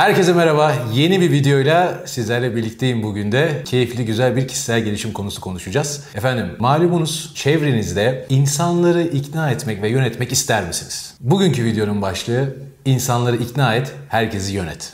Herkese merhaba. Yeni bir videoyla sizlerle birlikteyim bugün de. Keyifli güzel bir kişisel gelişim konusu konuşacağız. Efendim malumunuz çevrenizde insanları ikna etmek ve yönetmek ister misiniz? Bugünkü videonun başlığı insanları ikna et, herkesi yönet.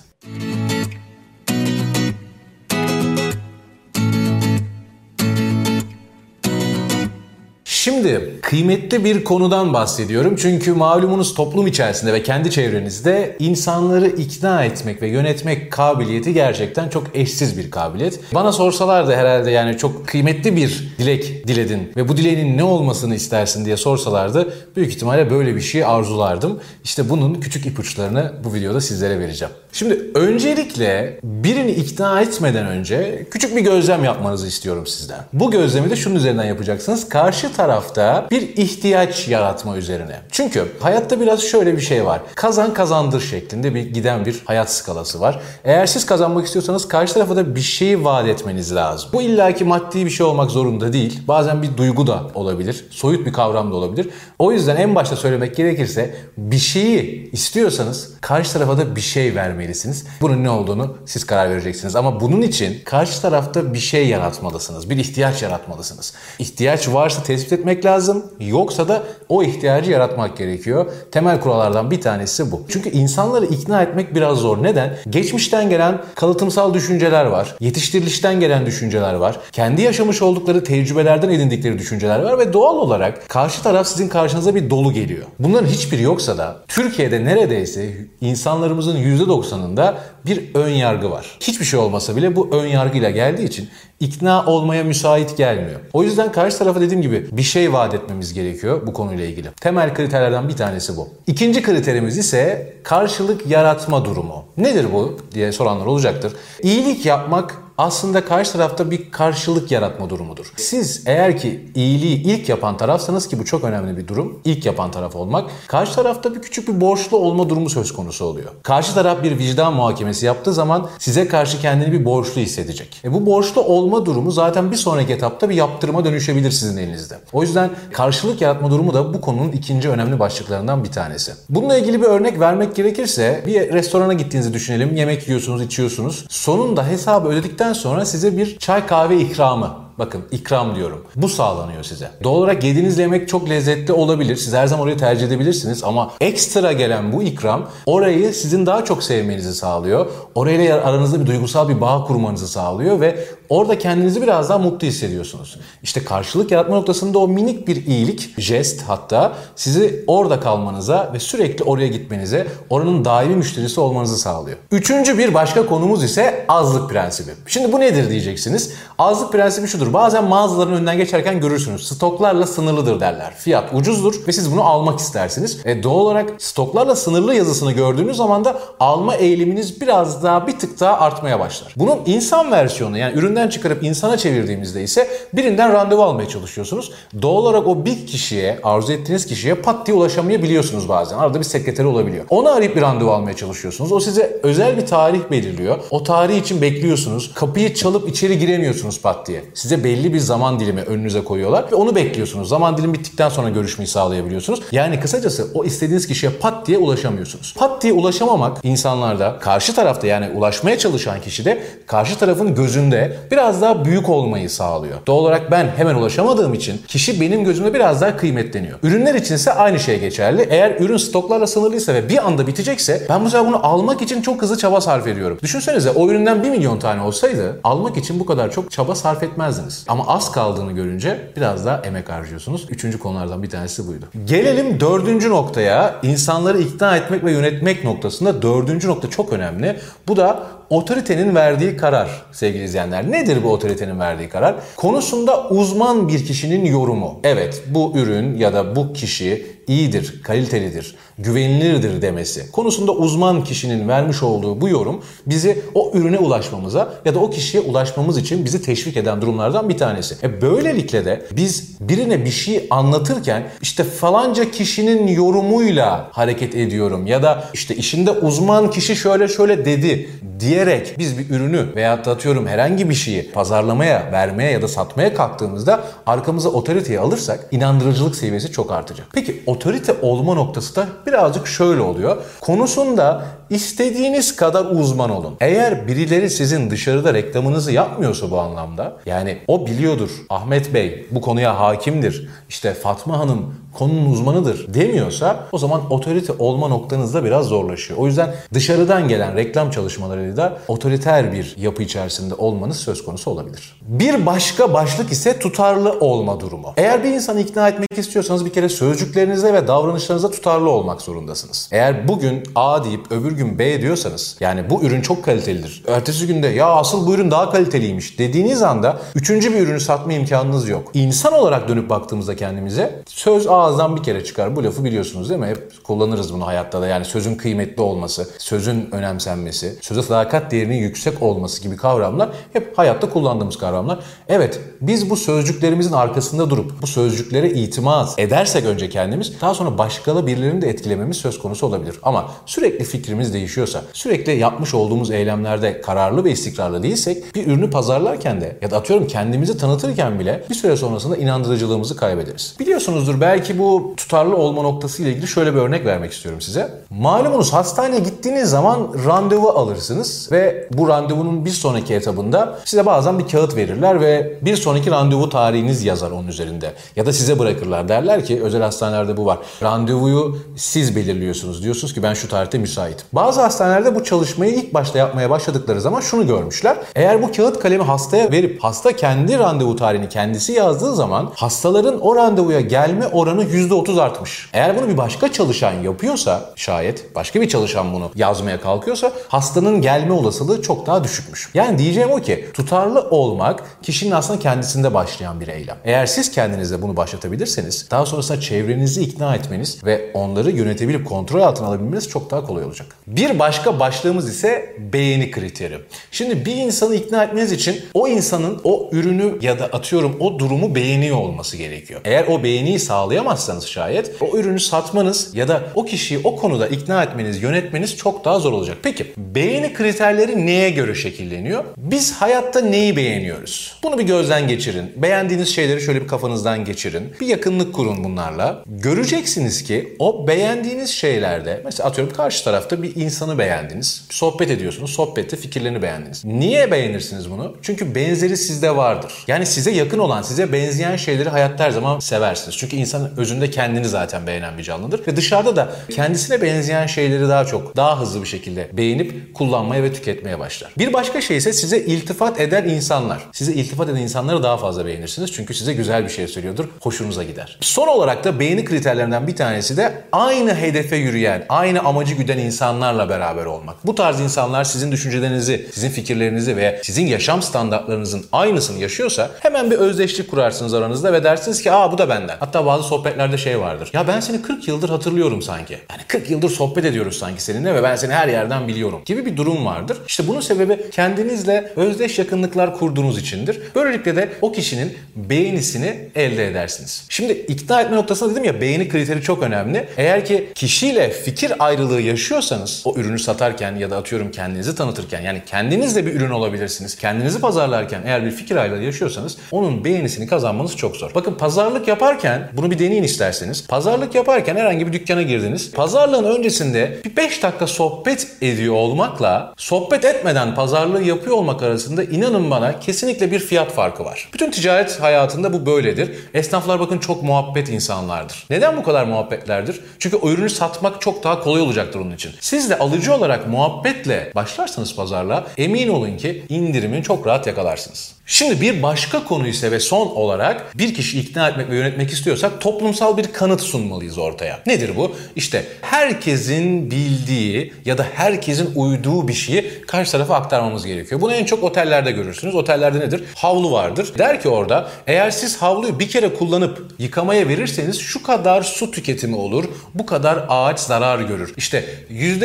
Şimdi kıymetli bir konudan bahsediyorum. Çünkü malumunuz toplum içerisinde ve kendi çevrenizde insanları ikna etmek ve yönetmek kabiliyeti gerçekten çok eşsiz bir kabiliyet. Bana sorsalardı herhalde yani çok kıymetli bir dilek diledin ve bu dileğinin ne olmasını istersin diye sorsalardı büyük ihtimalle böyle bir şey arzulardım. İşte bunun küçük ipuçlarını bu videoda sizlere vereceğim. Şimdi öncelikle birini ikna etmeden önce küçük bir gözlem yapmanızı istiyorum sizden. Bu gözlemi de şunun üzerinden yapacaksınız. Karşı tarafta bir ihtiyaç yaratma üzerine. Çünkü hayatta biraz şöyle bir şey var. Kazan kazandır şeklinde bir giden bir hayat skalası var. Eğer siz kazanmak istiyorsanız karşı tarafa da bir şeyi vaat etmeniz lazım. Bu illaki maddi bir şey olmak zorunda değil. Bazen bir duygu da olabilir. Soyut bir kavram da olabilir. O yüzden en başta söylemek gerekirse bir şeyi istiyorsanız karşı tarafa da bir şey vermelisiniz. Bunun ne olduğunu siz karar vereceksiniz. Ama bunun için karşı tarafta bir şey yaratmalısınız. Bir ihtiyaç yaratmalısınız. İhtiyaç varsa tespit etmek lazım. Yoksa da o ihtiyacı yaratmak gerekiyor. Temel kurallardan bir tanesi bu. Çünkü insanları ikna etmek biraz zor. Neden? Geçmişten gelen kalıtımsal düşünceler var. Yetiştirilişten gelen düşünceler var. Kendi yaşamış oldukları tecrübelerden edindikleri düşünceler var ve doğal olarak karşı taraf sizin karşınıza bir dolu geliyor. Bunların hiçbiri yoksa da Türkiye'de neredeyse insanlarımızın %90'ında bir ön yargı var. Hiçbir şey olmasa bile bu ön yargıyla geldiği için ikna olmaya müsait gelmiyor. O yüzden karşı tarafa dediğim gibi bir şey vaat etmemiz gerekiyor bu konuyla ilgili. Temel kriterlerden bir tanesi bu. İkinci kriterimiz ise karşılık yaratma durumu. Nedir bu diye soranlar olacaktır. İyilik yapmak aslında karşı tarafta bir karşılık yaratma durumudur. Siz eğer ki iyiliği ilk yapan tarafsanız ki bu çok önemli bir durum. ilk yapan taraf olmak. Karşı tarafta bir küçük bir borçlu olma durumu söz konusu oluyor. Karşı taraf bir vicdan muhakemesi yaptığı zaman size karşı kendini bir borçlu hissedecek. E bu borçlu olma durumu zaten bir sonraki etapta bir yaptırıma dönüşebilir sizin elinizde. O yüzden karşılık yaratma durumu da bu konunun ikinci önemli başlıklarından bir tanesi. Bununla ilgili bir örnek vermek gerekirse bir restorana gittiğinizi düşünelim. Yemek yiyorsunuz, içiyorsunuz. Sonunda hesabı ödedikten sonra size bir çay kahve ikramı Bakın ikram diyorum. Bu sağlanıyor size. Doğal olarak yediğiniz yemek çok lezzetli olabilir. Siz her zaman orayı tercih edebilirsiniz ama ekstra gelen bu ikram orayı sizin daha çok sevmenizi sağlıyor. Orayla aranızda bir duygusal bir bağ kurmanızı sağlıyor ve orada kendinizi biraz daha mutlu hissediyorsunuz. İşte karşılık yaratma noktasında o minik bir iyilik, jest hatta sizi orada kalmanıza ve sürekli oraya gitmenize, oranın daimi müşterisi olmanızı sağlıyor. Üçüncü bir başka konumuz ise azlık prensibi. Şimdi bu nedir diyeceksiniz. Azlık prensibi şudur şudur. Bazen mağazaların önünden geçerken görürsünüz. Stoklarla sınırlıdır derler. Fiyat ucuzdur ve siz bunu almak istersiniz. E doğal olarak stoklarla sınırlı yazısını gördüğünüz zaman da alma eğiliminiz biraz daha bir tık daha artmaya başlar. Bunun insan versiyonu yani üründen çıkarıp insana çevirdiğimizde ise birinden randevu almaya çalışıyorsunuz. Doğal olarak o bir kişiye, arzu ettiğiniz kişiye pat diye ulaşamayabiliyorsunuz bazen. Arada bir sekreteri olabiliyor. Onu arayıp bir randevu almaya çalışıyorsunuz. O size özel bir tarih belirliyor. O tarih için bekliyorsunuz. Kapıyı çalıp içeri giremiyorsunuz pat diye. Size size belli bir zaman dilimi önünüze koyuyorlar ve onu bekliyorsunuz. Zaman dilimi bittikten sonra görüşmeyi sağlayabiliyorsunuz. Yani kısacası o istediğiniz kişiye pat diye ulaşamıyorsunuz. Pat diye ulaşamamak insanlarda karşı tarafta yani ulaşmaya çalışan kişide karşı tarafın gözünde biraz daha büyük olmayı sağlıyor. Doğal olarak ben hemen ulaşamadığım için kişi benim gözümde biraz daha kıymetleniyor. Ürünler için ise aynı şey geçerli. Eğer ürün stoklarla sınırlıysa ve bir anda bitecekse ben bu sefer bunu almak için çok hızlı çaba sarf ediyorum. Düşünsenize o üründen 1 milyon tane olsaydı almak için bu kadar çok çaba sarf etmezdiniz yaparsınız. Ama az kaldığını görünce biraz daha emek harcıyorsunuz. Üçüncü konulardan bir tanesi buydu. Gelelim dördüncü noktaya. İnsanları ikna etmek ve yönetmek noktasında dördüncü nokta çok önemli. Bu da otoritenin verdiği karar sevgili izleyenler. Nedir bu otoritenin verdiği karar? Konusunda uzman bir kişinin yorumu. Evet bu ürün ya da bu kişi iyidir, kalitelidir, güvenilirdir demesi konusunda uzman kişinin vermiş olduğu bu yorum bizi o ürüne ulaşmamıza ya da o kişiye ulaşmamız için bizi teşvik eden durumlardan bir tanesi. E böylelikle de biz birine bir şey anlatırken işte falanca kişinin yorumuyla hareket ediyorum ya da işte işinde uzman kişi şöyle şöyle dedi diyerek biz bir ürünü veya atıyorum herhangi bir şeyi pazarlamaya, vermeye ya da satmaya kalktığımızda arkamıza otoriteyi alırsak inandırıcılık seviyesi çok artacak. Peki otorite olma noktası da birazcık şöyle oluyor. Konusunda istediğiniz kadar uzman olun. Eğer birileri sizin dışarıda reklamınızı yapmıyorsa bu anlamda yani o biliyordur Ahmet Bey bu konuya hakimdir. İşte Fatma Hanım konunun uzmanıdır demiyorsa o zaman otorite olma noktanızda biraz zorlaşıyor. O yüzden dışarıdan gelen reklam çalışmalarıyla da otoriter bir yapı içerisinde olmanız söz konusu olabilir. Bir başka başlık ise tutarlı olma durumu. Eğer bir insanı ikna etmek istiyorsanız bir kere sözcüklerinizde ve davranışlarınızda tutarlı olmak zorundasınız. Eğer bugün A deyip öbür gün B diyorsanız yani bu ürün çok kalitelidir. Ertesi günde ya asıl bu ürün daha kaliteliymiş dediğiniz anda üçüncü bir ürünü satma imkanınız yok. İnsan olarak dönüp baktığımızda kendimize söz ağızdan bir kere çıkar. Bu lafı biliyorsunuz değil mi? Hep kullanırız bunu hayatta da. Yani sözün kıymetli olması, sözün önemsenmesi, söze sadakat değerinin yüksek olması gibi kavramlar hep hayatta kullandığımız kavramlar. Evet biz bu sözcüklerimizin arkasında durup bu sözcüklere itimat edersek önce kendimiz daha sonra başkalı birilerini de etkilememiz söz konusu olabilir. Ama sürekli fikrimiz değişiyorsa, sürekli yapmış olduğumuz eylemlerde kararlı ve istikrarlı değilsek bir ürünü pazarlarken de ya da atıyorum kendimizi tanıtırken bile bir süre sonrasında inandırıcılığımızı kaybederiz. Biliyorsunuzdur belki bu tutarlı olma noktası ile ilgili şöyle bir örnek vermek istiyorum size. Malumunuz hastaneye gittiğiniz zaman randevu alırsınız ve bu randevunun bir sonraki etabında size bazen bir kağıt verirler ve bir sonraki randevu tarihiniz yazar onun üzerinde. Ya da size bırakırlar derler ki özel hastanelerde bu var. Randevuyu siz belirliyorsunuz. Diyorsunuz ki ben şu tarihte müsait. Bazı hastanelerde bu çalışmayı ilk başta yapmaya başladıkları zaman şunu görmüşler. Eğer bu kağıt kalemi hastaya verip hasta kendi randevu tarihini kendisi yazdığı zaman hastaların o randevuya gelme oranı %30 artmış. Eğer bunu bir başka çalışan yapıyorsa şayet başka bir çalışan bunu yazmaya kalkıyorsa hastanın gelme olasılığı çok daha düşükmüş. Yani diyeceğim o ki tutarlı olmak kişinin aslında kendisinde başlayan bir eylem. Eğer siz kendinizde bunu başlatabilirseniz daha sonrasında çevrenizi ikna etmeniz ve onları yönetebilip kontrol altına alabilmeniz çok daha kolay olacak. Bir başka başlığımız ise beğeni kriteri. Şimdi bir insanı ikna etmeniz için o insanın o ürünü ya da atıyorum o durumu beğeniyor olması gerekiyor. Eğer o beğeniyi sağlayamazsanız şayet o ürünü satmanız ya da o kişiyi o konuda ikna etmeniz, yönetmeniz çok daha zor olacak. Peki beğeni kriterleri neye göre şekilleniyor? Biz hayatta neyi beğeniyoruz? Bunu bir gözden geçirin. Beğendiğiniz şeyleri şöyle bir kafanızdan geçirin. Bir yakınlık kurun bunlarla. Göreceksiniz ki o beğendiğiniz şeylerde mesela atıyorum karşı tarafta bir insanı beğendiniz. Sohbet ediyorsunuz. Sohbette fikirlerini beğendiniz. Niye beğenirsiniz bunu? Çünkü benzeri sizde vardır. Yani size yakın olan, size benzeyen şeyleri hayatta her zaman seversiniz. Çünkü insanın özünde kendini zaten beğenen bir canlıdır. Ve dışarıda da kendisine benzeyen şeyleri daha çok, daha hızlı bir şekilde beğenip kullanmaya ve tüketmeye başlar. Bir başka şey ise size iltifat eden insanlar. Size iltifat eden insanları daha fazla beğenirsiniz. Çünkü size güzel bir şey söylüyordur. Hoşunuza gider. Son olarak da beğeni kriterlerinden bir tanesi de aynı hedefe yürüyen, aynı amacı güden insanlarla beraber olmak. Bu tarz insanlar sizin düşüncelerinizi, sizin fikirlerinizi veya sizin yaşam standartlarınızın aynısını yaşıyorsa hemen bir özdeşlik kurarsınız aranızda ve dersiniz ki aa bu da benden. Hatta bazı sohbetlerde şey vardır. Ya ben seni 40 yıldır hatırlıyorum sanki. Yani 40 yıldır sohbet ediyoruz sanki seninle ve ben seni her yerden biliyorum gibi bir durum vardır. İşte bunun sebebi kendinizle özdeş yakınlıklar kurduğunuz içindir. Böylelikle de o kişinin beğenisini elde edersiniz. Şimdi ikna etme noktasında dedim ya beğeni kriteri çok önemli. Eğer ki kişiyle fikir ayrılığı yaşıyorsanız o ürünü satarken ya da atıyorum kendinizi tanıtırken yani kendiniz de bir ürün olabilirsiniz. Kendinizi pazarlarken eğer bir fikir ayrılığı yaşıyorsanız onun beğenisini kazanmanız çok zor. Bakın pazarlık yaparken bunu bir deneyin isterseniz. Pazarlık yaparken herhangi bir dükkana girdiniz. Pazarlığın öncesinde bir 5 dakika sohbet ediyor olmakla sohbet etmeden pazarlığı yapıyor olmak arasında inanın bana kesinlikle bir fiyat farkı var. Bütün ticaret hayatında bu böyledir. Esnaflar bakın çok muhabbet insanlardır. Neden bu kadar muhabbetlerdir? Çünkü o ürünü satmak çok daha kolay olacaktır onun için. Siz de alıcı olarak muhabbetle başlarsanız pazarlığa emin olun ki indirimi çok rahat yakalarsınız. Şimdi bir başka konu ise ve son olarak bir kişi ikna etmek ve yönetmek istiyorsak toplumsal bir kanıt sunmalıyız ortaya. Nedir bu? İşte herkesin bildiği ya da herkesin uyduğu bir şeyi karşı tarafa aktarmamız gerekiyor. Bunu en çok otellerde görürsünüz. Otellerde nedir? Havlu vardır. Der ki orada eğer siz havluyu bir kere kullanıp yıkamaya verirseniz şu kadar su tüketimi olur, bu kadar ağaç zarar görür. İşte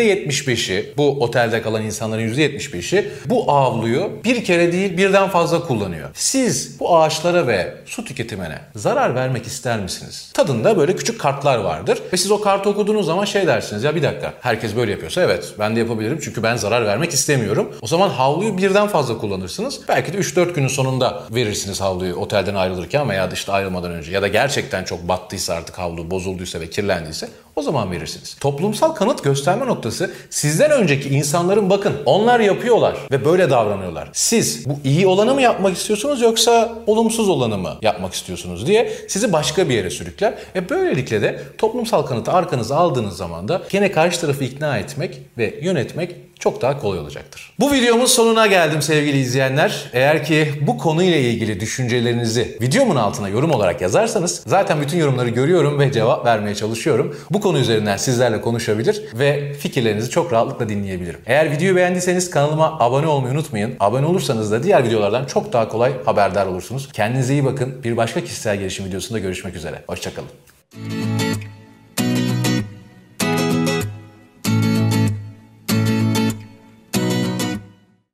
%75'i bu otelde kalan insanların %75'i bu havluyu bir kere değil birden fazla kullanıyor. Siz bu ağaçlara ve su tüketimine zarar vermek ister misiniz? Tadında böyle küçük kartlar vardır ve siz o kartı okuduğunuz zaman şey dersiniz ya bir dakika herkes böyle yapıyorsa evet ben de yapabilirim çünkü ben zarar vermek istemiyorum. O zaman havluyu birden fazla kullanırsınız. Belki de 3-4 günün sonunda verirsiniz havluyu otelden ayrılırken veya işte ayrılmadan önce ya da gerçekten çok battıysa artık havlu bozulduysa ve kirlendiyse O zaman verirsiniz. Toplumsal kanıt gösterme noktası sizden önceki insanların bakın onlar yapıyorlar ve böyle davranıyorlar. Siz bu iyi olanı mı yapmak istiyorsunuz yoksa olumsuz olanı mı yapmak istiyorsunuz diye sizi başka bir yere sürükler ve böylelikle de toplumsal kanıtı arkanıza aldığınız zaman da gene karşı tarafı ikna etmek ve yönetmek çok daha kolay olacaktır. Bu videomun sonuna geldim sevgili izleyenler. Eğer ki bu konuyla ilgili düşüncelerinizi videomun altına yorum olarak yazarsanız zaten bütün yorumları görüyorum ve cevap vermeye çalışıyorum. Bu konu üzerinden sizlerle konuşabilir ve fikirlerinizi çok rahatlıkla dinleyebilirim. Eğer videoyu beğendiyseniz kanalıma abone olmayı unutmayın. Abone olursanız da diğer videolardan çok daha kolay haberdar olursunuz. Kendinize iyi bakın. Bir başka kişisel gelişim videosunda görüşmek üzere. Hoşçakalın.